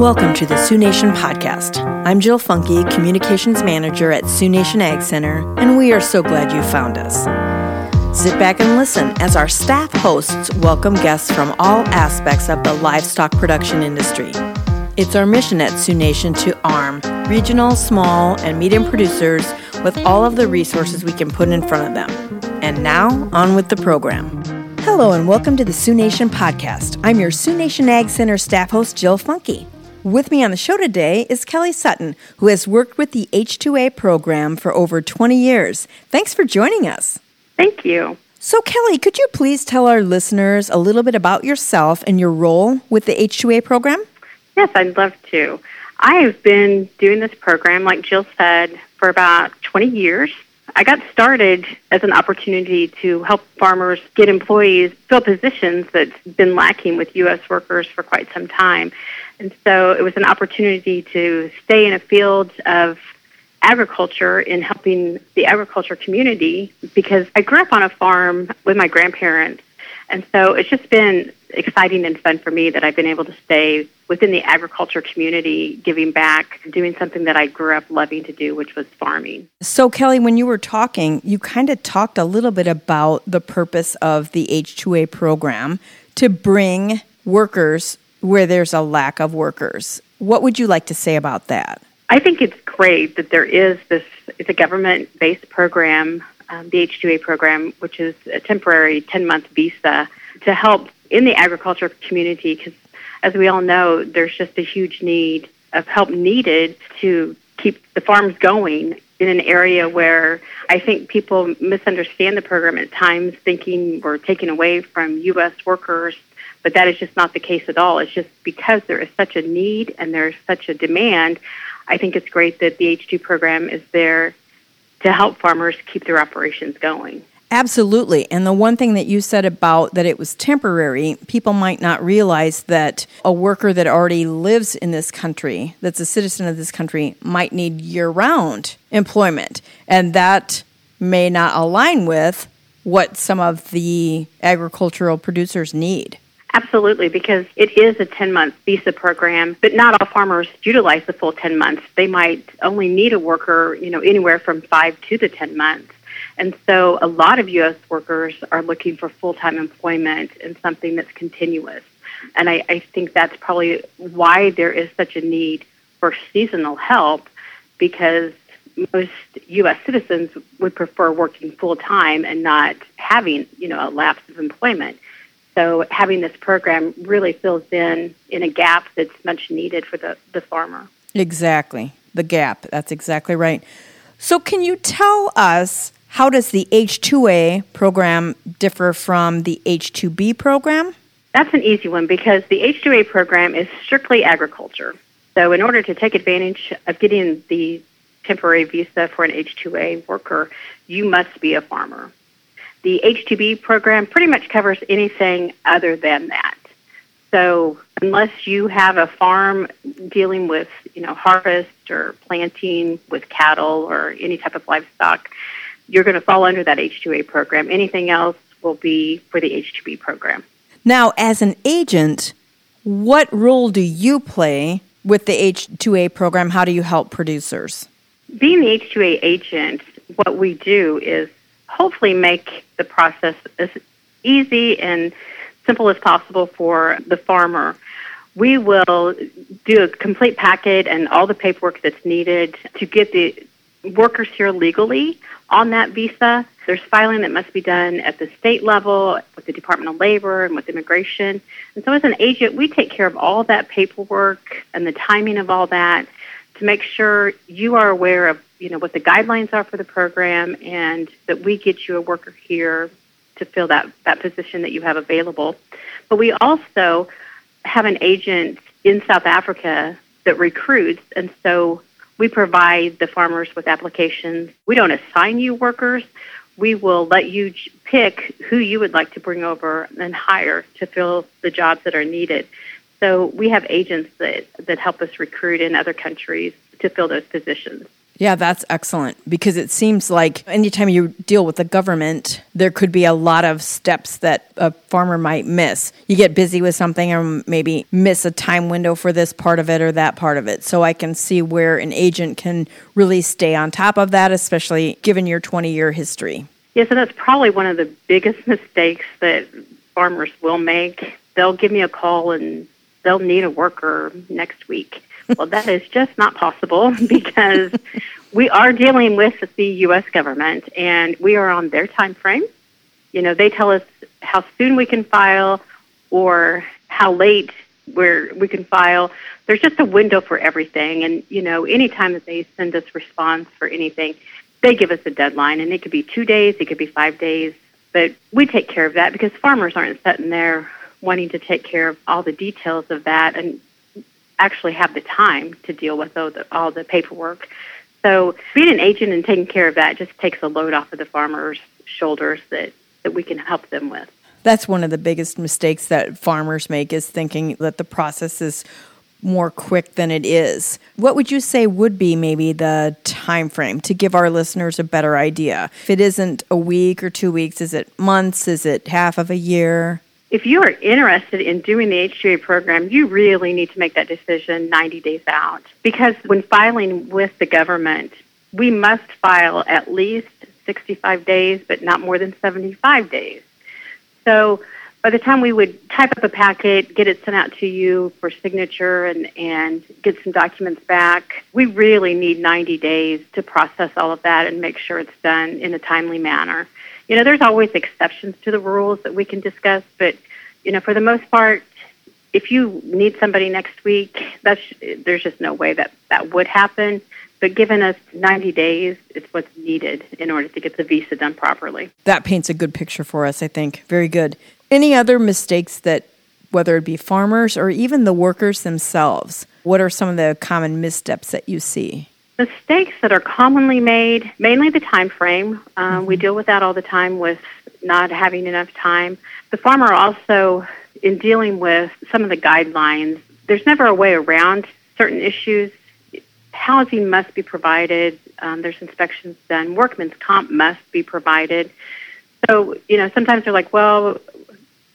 Welcome to the Sioux Nation podcast. I'm Jill Funky, Communications Manager at Sioux Nation Ag Center, and we are so glad you found us. Sit back and listen as our staff hosts welcome guests from all aspects of the livestock production industry. It's our mission at Sioux Nation to arm regional, small, and medium producers with all of the resources we can put in front of them. And now, on with the program. Hello, and welcome to the Sioux Nation podcast. I'm your Sioux Nation Ag Center staff host, Jill Funky. With me on the show today is Kellie Sutton, who has worked with the H2A program for over 20 years. Thanks for joining us. Thank you. So, Kellie, could you please tell our listeners a little bit about yourself and your role with the H2A program? Yes, I'd love to. I have been doing this program, like Jill said, for about 20 years. I got started as an opportunity to help farmers get employees fill positions that's been lacking with U.S. workers for quite some time. And so it was an opportunity to stay in a field of agriculture in helping the agriculture community because I grew up on a farm with my grandparents. And so it's just been exciting and fun for me that I've been able to stay within the agriculture community, giving back, doing something that I grew up loving to do, which was farming. So, Kellie, when you were talking, you kind of talked a little bit about the purpose of the H2A program to bring workers where there's a lack of workers. What would you like to say about that? I think it's great that there is this, it's a government based program, um, the H2A program, which is a temporary 10 month visa to help in the agriculture community because, as we all know, there's just a huge need of help needed to keep the farms going in an area where I think people misunderstand the program at times, thinking we're taking away from U.S. workers but that is just not the case at all. It's just because there is such a need and there's such a demand. I think it's great that the H2 program is there to help farmers keep their operations going. Absolutely. And the one thing that you said about that it was temporary, people might not realize that a worker that already lives in this country, that's a citizen of this country, might need year round employment. And that may not align with what some of the agricultural producers need. Absolutely, because it is a 10 month visa program, but not all farmers utilize the full 10 months. They might only need a worker, you know, anywhere from five to the 10 months. And so a lot of U.S. workers are looking for full time employment and something that's continuous. And I, I think that's probably why there is such a need for seasonal help because most U.S. citizens would prefer working full time and not having, you know, a lapse of employment. So having this program really fills in in a gap that's much needed for the, the farmer. Exactly. The gap. That's exactly right. So can you tell us how does the H2A program differ from the H2B program? That's an easy one because the H2A program is strictly agriculture. So in order to take advantage of getting the temporary visa for an H2A worker, you must be a farmer. The H2B program pretty much covers anything other than that. So unless you have a farm dealing with, you know, harvest or planting with cattle or any type of livestock, you're going to fall under that H2A program. Anything else will be for the H2B program. Now, as an agent, what role do you play with the H2A program? How do you help producers? Being the H2A agent, what we do is hopefully make the process as easy and simple as possible for the farmer. We will do a complete packet and all the paperwork that's needed to get the workers here legally on that visa. There's filing that must be done at the state level with the Department of Labor and with immigration. And so as an agent, we take care of all that paperwork and the timing of all that to make sure you are aware of you know what the guidelines are for the program and that we get you a worker here to fill that that position that you have available but we also have an agent in South Africa that recruits and so we provide the farmers with applications. We don't assign you workers. We will let you pick who you would like to bring over and hire to fill the jobs that are needed. So we have agents that, that help us recruit in other countries to fill those positions. Yeah, that's excellent because it seems like anytime you deal with the government, there could be a lot of steps that a farmer might miss. You get busy with something or maybe miss a time window for this part of it or that part of it. So I can see where an agent can really stay on top of that, especially given your 20 year history. Yes, and that's probably one of the biggest mistakes that farmers will make. They'll give me a call and they'll need a worker next week well, that is just not possible because we are dealing with the U.S. government and we are on their time frame. You know, they tell us how soon we can file or how late where we can file. There's just a window for everything. And, you know, anytime that they send us response for anything, they give us a deadline. And it could be two days, it could be five days. But we take care of that because farmers aren't sitting there wanting to take care of all the details of that. And actually have the time to deal with all the, all the paperwork. So being an agent and taking care of that just takes a load off of the farmers' shoulders that, that we can help them with. That's one of the biggest mistakes that farmers make is thinking that the process is more quick than it is. What would you say would be maybe the time frame to give our listeners a better idea? If it isn't a week or 2 weeks, is it months, is it half of a year? If you are interested in doing the H-2A program, you really need to make that decision 90 days out. Because when filing with the government, we must file at least 65 days, but not more than 75 days. So by the time we would type up a packet, get it sent out to you for signature and, and get some documents back, we really need 90 days to process all of that and make sure it's done in a timely manner you know, there's always exceptions to the rules that we can discuss, but you know, for the most part, if you need somebody next week, that's there's just no way that that would happen. But given us 90 days, it's what's needed in order to get the visa done properly. That paints a good picture for us, I think. Very good. Any other mistakes that, whether it be farmers or even the workers themselves, what are some of the common missteps that you see? Mistakes that are commonly made, mainly the time frame. Um, mm-hmm. We deal with that all the time with not having enough time. The farmer also, in dealing with some of the guidelines, there's never a way around certain issues. Housing must be provided. Um, there's inspections done. Workman's comp must be provided. So, you know, sometimes they're like, well,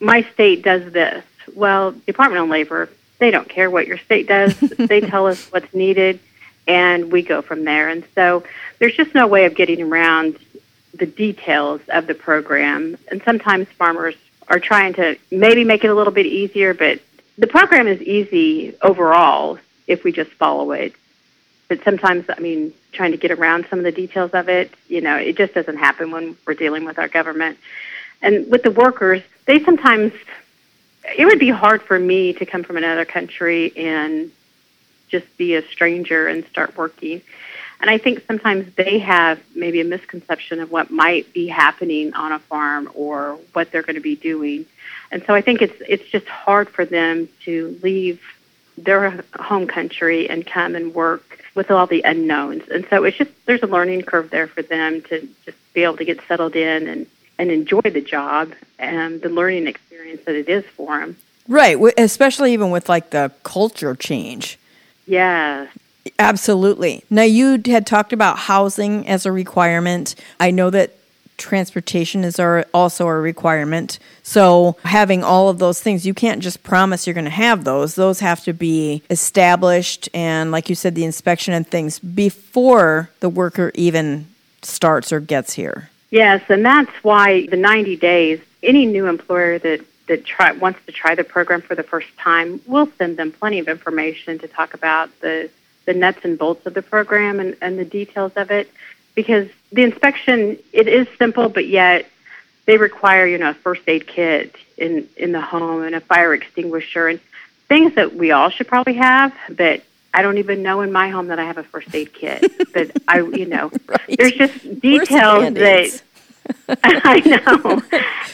my state does this. Well, Department of Labor, they don't care what your state does. they tell us what's needed and we go from there. And so there's just no way of getting around the details of the program. And sometimes farmers are trying to maybe make it a little bit easier, but the program is easy overall if we just follow it. But sometimes, I mean, trying to get around some of the details of it, you know, it just doesn't happen when we're dealing with our government. And with the workers, they sometimes, it would be hard for me to come from another country and just be a stranger and start working. And I think sometimes they have maybe a misconception of what might be happening on a farm or what they're going to be doing. And so I think it's it's just hard for them to leave their home country and come and work with all the unknowns. And so it's just there's a learning curve there for them to just be able to get settled in and and enjoy the job and the learning experience that it is for them. Right, especially even with like the culture change. Yeah. Absolutely. Now, you had talked about housing as a requirement. I know that transportation is also a requirement. So, having all of those things, you can't just promise you're going to have those. Those have to be established and, like you said, the inspection and things before the worker even starts or gets here. Yes, and that's why the 90 days, any new employer that that try, wants to try the program for the first time, we'll send them plenty of information to talk about the, the nuts and bolts of the program and, and the details of it. Because the inspection, it is simple, but yet they require, you know, a first aid kit in, in the home and a fire extinguisher and things that we all should probably have, but I don't even know in my home that I have a first aid kit. but I, you know, right. there's just details that I know.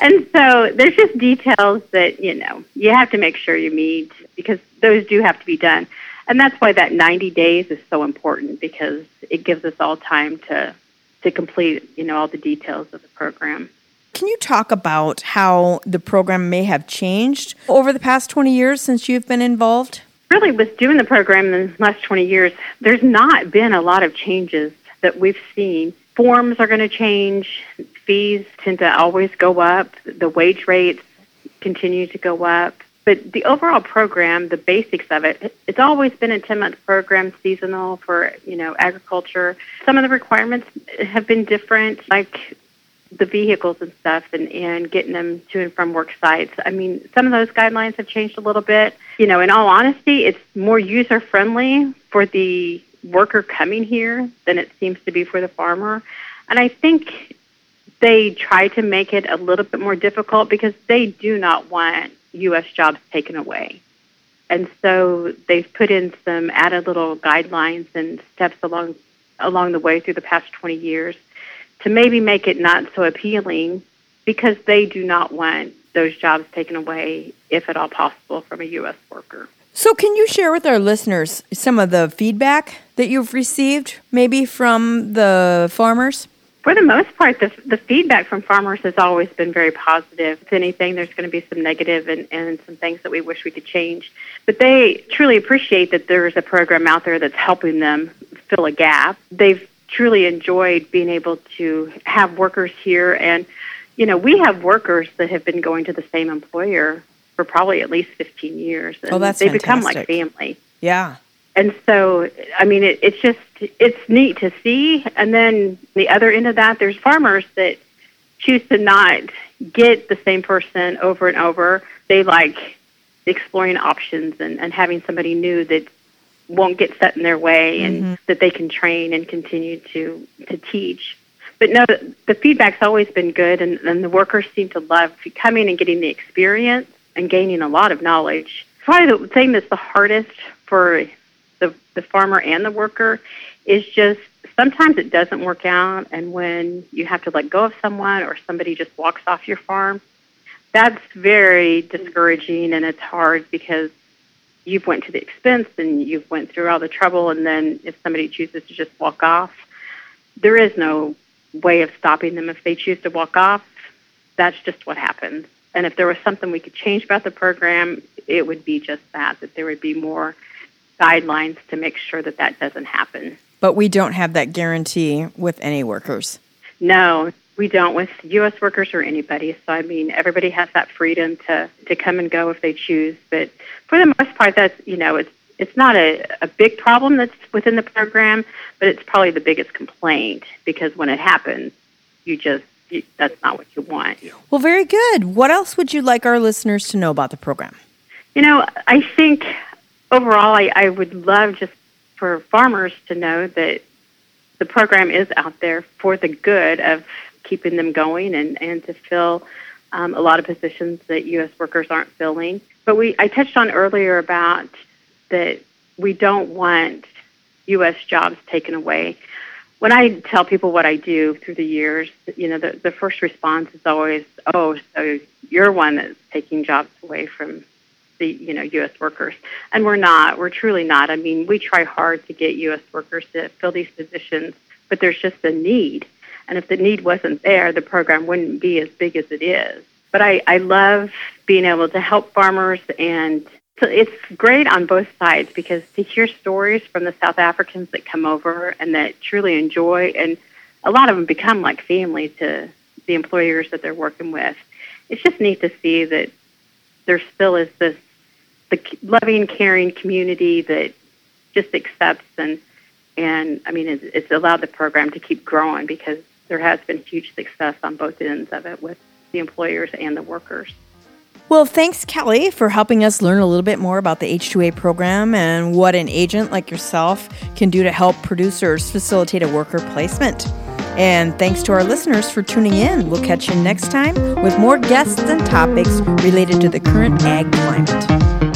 And so there's just details that, you know, you have to make sure you meet because those do have to be done. And that's why that 90 days is so important because it gives us all time to to complete, you know, all the details of the program. Can you talk about how the program may have changed over the past 20 years since you've been involved? Really, with doing the program in the last 20 years, there's not been a lot of changes that we've seen, forms are going to change. Fees tend to always go up. The wage rates continue to go up. But the overall program, the basics of it, it's always been a 10-month program, seasonal for, you know, agriculture. Some of the requirements have been different, like the vehicles and stuff and, and getting them to and from work sites. I mean, some of those guidelines have changed a little bit. You know, in all honesty, it's more user friendly for the worker coming here than it seems to be for the farmer. And I think they try to make it a little bit more difficult because they do not want U.S. jobs taken away. And so they've put in some added little guidelines and steps along along the way through the past 20 years to maybe make it not so appealing because they do not want those jobs taken away, if at all possible, from a U.S. worker. So, can you share with our listeners some of the feedback that you've received, maybe from the farmers? For the most part, the, the feedback from farmers has always been very positive. If anything, there's going to be some negative and, and some things that we wish we could change. But they truly appreciate that there's a program out there that's helping them fill a gap. They've truly enjoyed being able to have workers here. And, you know, we have workers that have been going to the same employer for probably at least 15 years. Oh, and oh, that's They fantastic. become like family. Yeah. And so, I mean, it, it's just, it's neat to see. And then the other end of that, there's farmers that choose to not get the same person over and over. They like exploring options and, and having somebody new that won't get set in their way and mm-hmm. that they can train and continue to, to teach. But no, the feedback's always been good, and, and the workers seem to love coming and getting the experience and gaining a lot of knowledge. Probably the thing that's the hardest for the, the farmer and the worker is just sometimes it doesn't work out, and when you have to let go of someone or somebody just walks off your farm, that's very discouraging and it's hard because you've went to the expense and you've went through all the trouble and then if somebody chooses to just walk off there is no way of stopping them. If they choose to walk off that's just what happens. And if there was something we could change about the program it would be just that that there would be more guidelines to make sure that that doesn't happen but we don't have that guarantee with any workers no we don't with U.S. workers or anybody. So I mean, everybody has that freedom to to come and go if they choose. But for the most part, that's you know, it's it's not a, a big problem that's within the program, but it's probably the biggest complaint because when it happens, you just you, that's not what you want. Well, very good. What else would you like our listeners to know about the program? You know, I think overall, I, I would love just for farmers to know that the program is out there for the good of keeping them going and, and to fill um, a lot of positions that U.S. workers aren't filling. But we, I touched on earlier about that we don't want U.S. jobs taken away. When I tell people what I do through the years, you know, the, the first response is always, "Oh, so you're one that's taking jobs away from the you know U.S. workers," and we're not. We're truly not. I mean, we try hard to get U.S. workers to fill these positions, but there's just a need and if the need wasn't there, the program wouldn't be as big as it is. But I, I love being able to help farmers and so it's great on both sides because to hear stories from the South Africans that come over and that truly enjoy and a lot of them become like family to the employers that they're working with. It's just neat to see that there still is this the loving, caring community that just accepts and and I mean it's, it's allowed the program to keep growing because there has been huge success on both ends of it with the employers and the workers. Well, thanks, Kellie, for helping us learn a little bit more about the H2A program and what an agent like yourself can do to help producers facilitate a worker placement. And thanks to our listeners for tuning in. We'll catch you next time with more guests and topics related to the current ag climate.